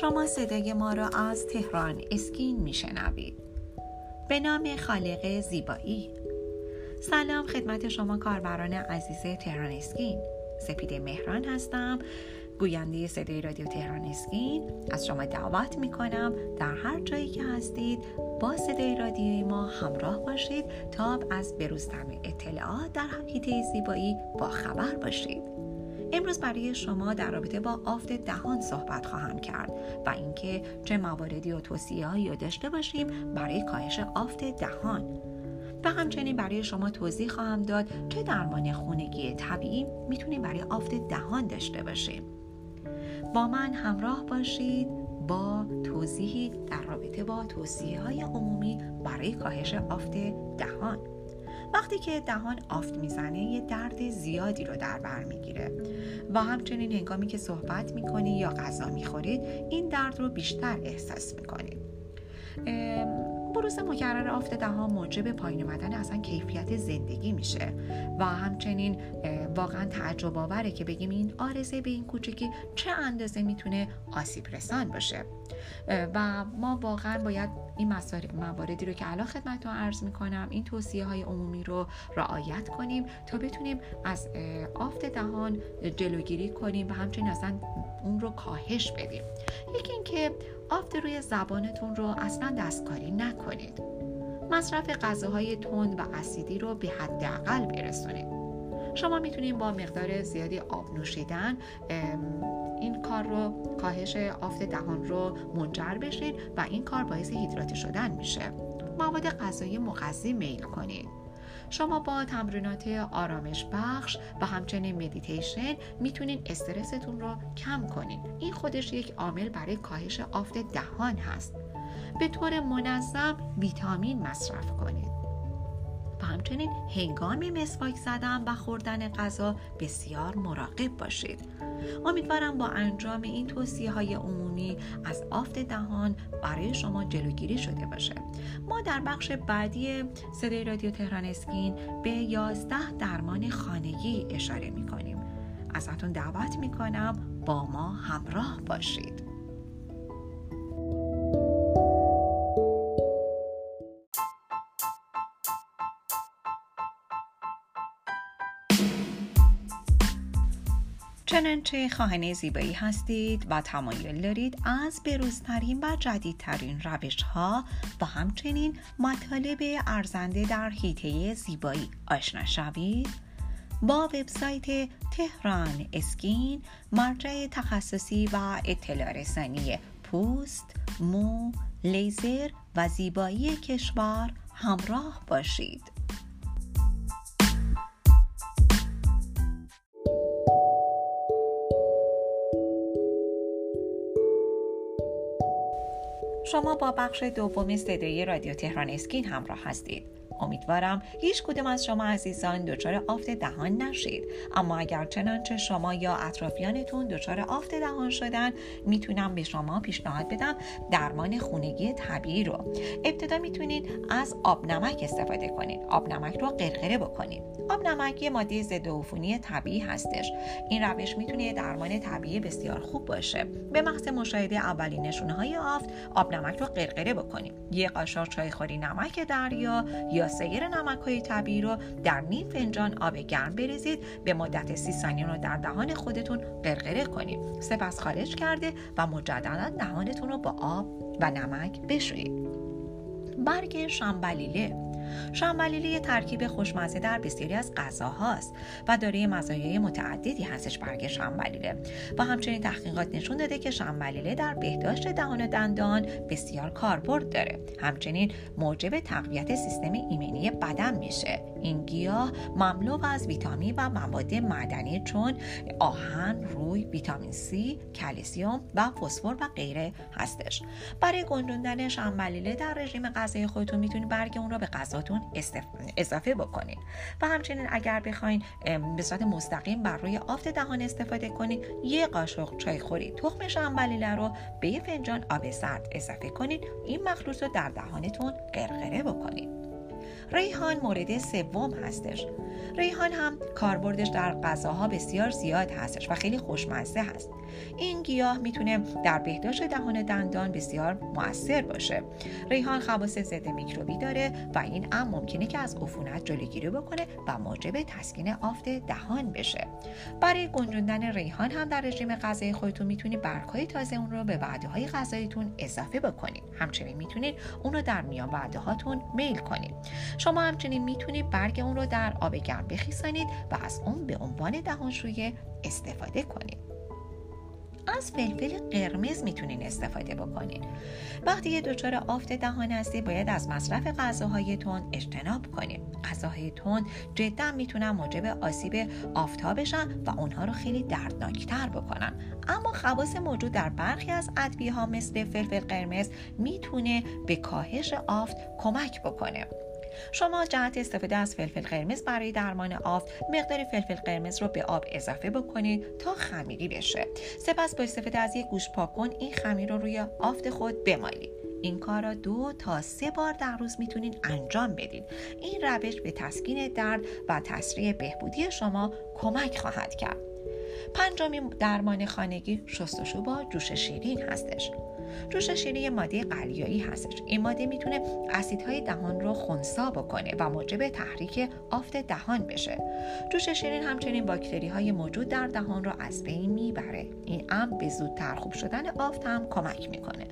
شما صدای ما را از تهران اسکین میشنوید. به نام خالق زیبایی. سلام خدمت شما کاربران عزیز تهران اسکین. سپید مهران هستم گوینده صدای رادیو تهران اسکین. از شما دعوت می کنم در هر جایی که هستید با صدای رادیوی ما همراه باشید تا از بروزترین اطلاعات در حقیقت زیبایی با خبر باشید. امروز برای شما در رابطه با آفت دهان صحبت خواهم کرد و اینکه چه مواردی و توصیههایی داشته باشیم برای کاهش آفت دهان. و همچنین برای شما توضیح خواهم داد چه درمان خونگی طبیعی می‌تونیم برای آفت دهان داشته باشیم. با من همراه باشید با توضیحی در رابطه با توصیه های عمومی برای کاهش آفت دهان. وقتی که دهان آفت می‌زنه یه درد زیادی رو در بر می‌گیره. و همچنین هنگامی که صحبت می‌کنی یا غذا می‌خورید این درد رو بیشتر احساس می‌کنید. بروز مکرر آفت دهان موجب پایین اومدن اصلا کیفیت زندگی میشه و همچنین واقعا تعجب آوره که بگیم این آرزه به این کوچکی چه اندازه می‌تونه آسیب رسان باشه. و ما واقعا باید این مواردی رو که الان خدمتتون عرض می‌کنم این توصیه های عمومی رو رعایت کنیم تا بتونیم از آفت دهان جلوگیری کنیم و همچنین اصلا اون رو کاهش بدیم. یکی اینکه آفت روی زبانتون رو اصلا دستکاری نکنید. مصرف غذاهای تند و اسیدی رو به حداقل برسونید. شما می‌تونید با مقدار زیادی آب نوشیدن این کار رو کاهش آفت دهان رو منجر بشید و این کار باعث هیدراته شدن میشه. مواد غذایی مغذی میل کنید. شما با تمرینات آرامش بخش و همچنین مدیتیشن می‌تونید استرستون رو کم کنید این خودش یک عامل برای کاهش آفت دهان هست. به طور منظم ویتامین مصرف کنید. همچنین هنگام مسواک زدن و خوردن غذا بسیار مراقب باشید. امیدوارم با انجام این توصیه های عمومی از آفت دهان برای شما جلوگیری شده باشه. ما در بخش بعدی صدای رادیو تهران اسکین به 11 درمان خانگی اشاره می کنیم ازتون دعوت می کنم با ما همراه باشید. چنانچه خواهنه زیبایی هستید و تمایل دارید از بروزترین و جدیدترین روش ها و همچنین مطالب ارزنده در حیطه زیبایی آشنا شوید با وبسایت تهران اسکین مرجع تخصصی و اطلاع رسانی پوست، مو، لیزر و زیبایی کشور همراه باشید. شما با بخش دوم صدای رادیو تهران اسکین همراه هستید. امیدوارم هیچ کدوم از شما عزیزان دچار آفت دهان نشید. اما اگر چنانچه شما یا اطرافیانتون دچار آفت دهان شدن می‌تونم به شما پیشنهاد بدم درمان خونگی طبیعی رو. ابتدا می‌تونید از آب نمک استفاده کنید. آب نمک رو قرقره بکنید. آب نمک یه ماده ضد عفونی طبیعی هستش. این روش می‌تونه درمان طبیعی بسیار خوب باشه. به محض مشاهده اولین نشونه های آفت آب نمک رو قرقره بکنید. یه قاشق چایخوری نمک دریا یا سیر نمک های طبیعی رو در نیم فنجان آب گرم بریزید. به مدت سی ثانیه رو در دهان خودتون قرقره کنید. سپس خارج کرده و مجددا دهانتون رو با آب و نمک بشویید. برگ شنبلیله. شنبلیله یه ترکیب خوشمزه در بسیاری از غذاهاست و دارای مزایای متعددی هستش برگ شنبلیله و همچنین تحقیقات نشون داده که شنبلیله در بهداشت دهان و دندان بسیار کاربرد داره. همچنین موجب تقویت سیستم ایمنی بدن میشه. این گیاه مملو از ویتامین و مواد معدنی چون آهن، روی، ویتامین C، کلسیوم و فسفر و غیره هستش. برای گندوندن شنبلیله در رژیم غذایی خودتون می‌تونید برگ اون رو به غذا غذاتون اضافه بکنید و همچنین اگر بخواین به صورت مستقیم بر روی آفت دهان استفاده کنید یه قاشق چای خوری تخم شنبلیله رو به یه فنجان آب سرد اضافه کنید این مخلوط رو در دهانتون قرقره بکنید ریحان مورد سوم هستش. ریحان هم کاربردش در غذاها بسیار زیاد هستش و خیلی خوشمزه هست. این گیاه می‌تونه در بهداشت دهان دندان بسیار موثر باشه. ریحان خواص ضد میکروبی داره و این ام ممکنه که از عفونت جلوگیری بکنه و موجب تسکین آفت دهان بشه. برای گنجوندن ریحان هم در رژیم غذایی خودتون می‌تونید برگهای تازه اون رو به وعده های غذاییتون اضافه بکنید. همچنین می‌تونید اون رو در میان وعده هاتون میل کنید. شما همچنین می‌تونید برگ اون رو در آب گرم بخیسانید و از اون به عنوان دهانشویه استفاده کنید. از فلفل قرمز می‌تونین استفاده بکنین وقتی دچار آفت دهان هستی باید از مصرف غذاهای تون اجتناب کنیم غذاهای تون جدا می‌تونن موجب آسیب آفتاب بشن و اونها رو خیلی دردناکتر بکنن. اما خواص موجود در برخی از ادویه ها مثل فلفل قرمز می‌تونه به کاهش آفت کمک بکنه. شما جهت استفاده از فلفل قرمز برای درمان آفت مقدار فلفل قرمز رو به آب اضافه بکنید تا خمیری بشه. سپس با استفاده از یک گوش پاکن این خمیر رو روی آفت خود بمالید. این کار را دو تا سه بار در روز می‌تونید انجام بدید. این روش به تسکین درد و تسریع بهبودی شما کمک خواهد کرد. پنجمین درمان خانگی شستشو با جوش شیرین هستش. جوش شیرین یه ماده قلیایی هستش. این ماده می‌تونه اسیدهای دهان رو خونسا بکنه و موجب تحریک آفت دهان بشه. جوش شیرین همچنین باکتری های موجود در دهان رو از بین می‌بره. این امر به زودتر خوب شدن آفت هم کمک می‌کنه.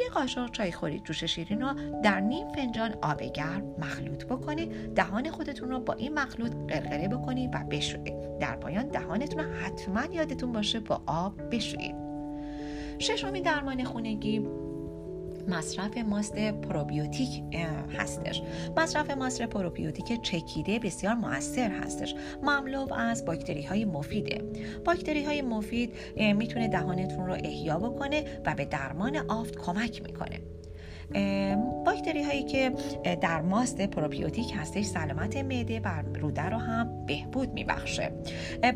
یه قاشق چای خورید جوش شیرین رو در نیم فنجان آب گرم مخلوط بکنید دهان خودتون رو با این مخلوط قرقره بکنید و بشویید در پایان دهانتون رو حتما یادتون باشه با آب بشویید. ششمین درمان خونگی مصرف ماست پروبیوتیک هستش. مصرف ماست پروبیوتیک چکیده بسیار موثر هستش. مملو از باکتری های مفیده باکتری های مفید می‌تونه دهانتون رو احیا بکنه و به درمان آفت کمک می‌کنه. باکتری هایی که در ماست پروبیوتیک هستش سلامت معده و روده رو هم بهبود میبخشه.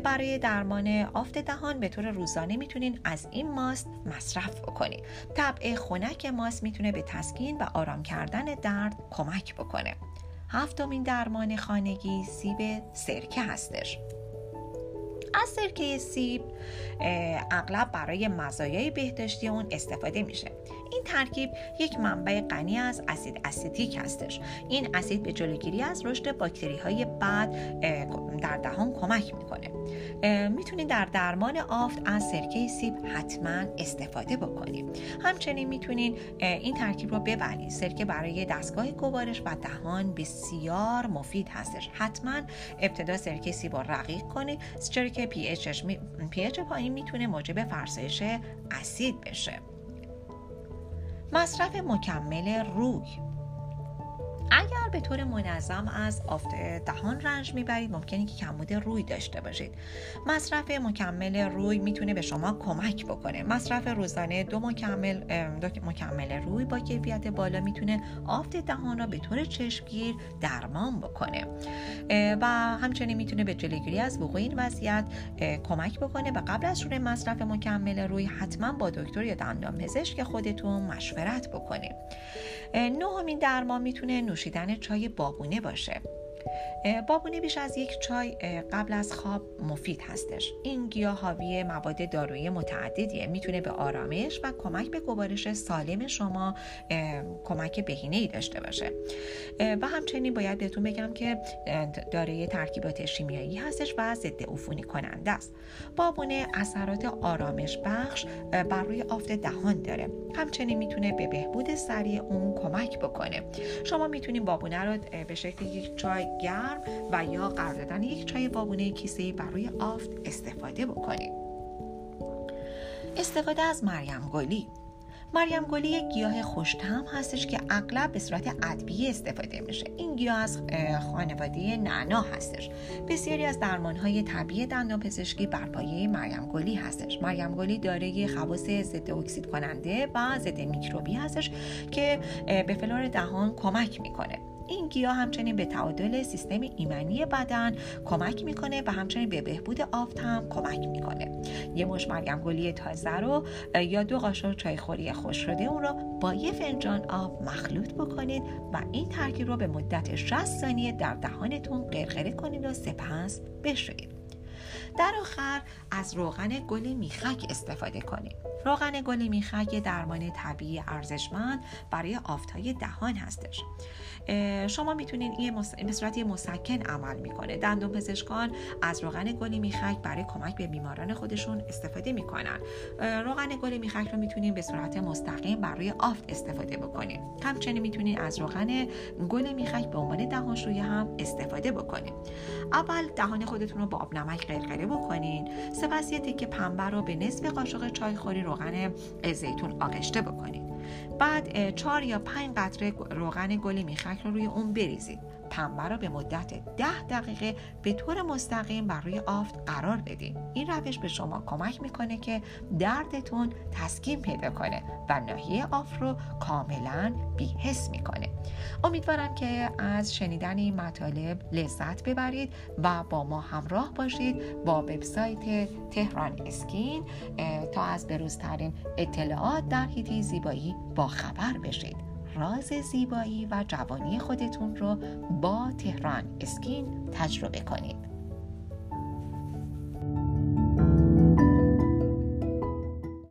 برای درمان آفت دهان به طور روزانه می‌تونین از این ماست مصرف بکنید طبع خنک ماست می‌تونه به تسکین و آرام کردن درد کمک بکنه. هفتمین درمان خانگی سیب سرکه هستش. از سرکه سیب اغلب برای مزایای بهداشتی اون استفاده میشه. این ترکیب یک منبع غنی از اسید استیک هستش. این اسید به جلوگیری از رشد باکتری های بد در دهان کمک می‌کنه. می‌تونید در درمان آفت از سرکه سیب حتما استفاده بکنید. همچنین می‌تونید این ترکیب رو ببرید سرکه برای دستگاه گوارش و دهان بسیار مفید هستش. حتما ابتدا سرکه سیب رو رقیق کنید. چرا که پی اچ پایین می‌تونه موجب فرسایش اسید بشه. مصرف مکمل روی. اگر به طور منظم از آفت دهان رنج می‌برید ممکنه که کمبود روی داشته باشید. مصرف مکمل روی می‌تونه به شما کمک بکنه. مصرف روزانه دو مکمل دو مکمل روی با کیفیت بالا می‌تونه آفت دهان را به طور چشمگیر درمان بکنه. و همچنین می‌تونه به جلوگیری از وقوع این وضعیت کمک بکنه. و قبل از شروع مصرف مکمل روی حتما با دکتر یا دندان پزشک خودتون مشورت بکنید. نهمین درمان می‌تونه نوشیدن چای بابونه باشه. بابونه بیش از یک چای قبل از خواب مفید هستش. این گیاه حاوی مواد دارویی متعددیه. می‌تونه به آرامش و کمک به گوارش سالم شما کمک بهینه ای داشته باشه. و همچنین باید بهتون بگم که دارای ترکیبات شیمیایی هستش و ضد عفونی کننده است. بابونه اثرات آرامش بخش بر روی آفت دهان داره. همچنین می‌تونه به بهبود سریع اون کمک بکنه. شما می‌تونید بابونه رو به شکل یک چای گرم و یا قرار دادن یک چای بابونه کیسه برای آفت استفاده بکنید. استفاده از مریم گلی. مریم گلی یک گیاه خوشتم هستش که اغلب به صورت ادویه استفاده میشه. این گیاه از خانواده نعنا هستش. بسیاری از درمانهای طبیعی دندان پزشکی بر پایه مریم گلی هستش. مریم گلی دارای خواص ضد اکسید کننده و ضد میکروبی هستش که به فلور دهان کمک می‌کنه. این گیاه همچنین به تعادل سیستم ایمنی بدن کمک می‌کنه و همچنین به بهبود آفت هم کمک می‌کنه. یه مش مرگم گلی تازه رو یا دو قاشق چایخوری خوش شده اون رو با یه فنجان آب مخلوط بکنید و این ترکیب رو به مدت 60 ثانیه در دهانتون قرقره کنید و سپس بشویید. در آخر از روغن گل میخک استفاده کنید. روغن گل میخک درمان طبیعی ارزشمند برای آفتهای دهان هستش. شما می‌تونید این به صورت مسکن عمل می‌کنه. دندون پزشکان از روغن گل میخک برای کمک به بیماران خودشون استفاده می‌کنن. روغن گل میخک رو می‌تونید به صورت مستقیم برای آفت استفاده بکنید همچنین می‌تونید از روغن گل میخک به عنوان دهانشویی هم استفاده بکنید اول دهان خودتون رو با آب نمک قرقره بکنین. سپس یه تکه پنبه رو به نصف قاشق چایخوری روغن زیتون آغشته بکنید. بعد چهار یا پنج قطره روغن گل میخک رو روی اون بریزید. پنبه رو به مدت ده دقیقه به طور مستقیم بر روی آفت قرار بدید این روش به شما کمک می‌کنه که دردتون تسکین پیدا کنه و ناحیه آفت رو کاملا بیحس می‌کنه. امیدوارم که از شنیدن این مطالب لذت ببرید و با ما همراه باشید با وبسایت تهران اسکین تا از بروزترین اطلاعات در حیطه زیبایی با خبر بشید. راز زیبایی و جوانی خودتون رو با تهران اسکین تجربه کنید.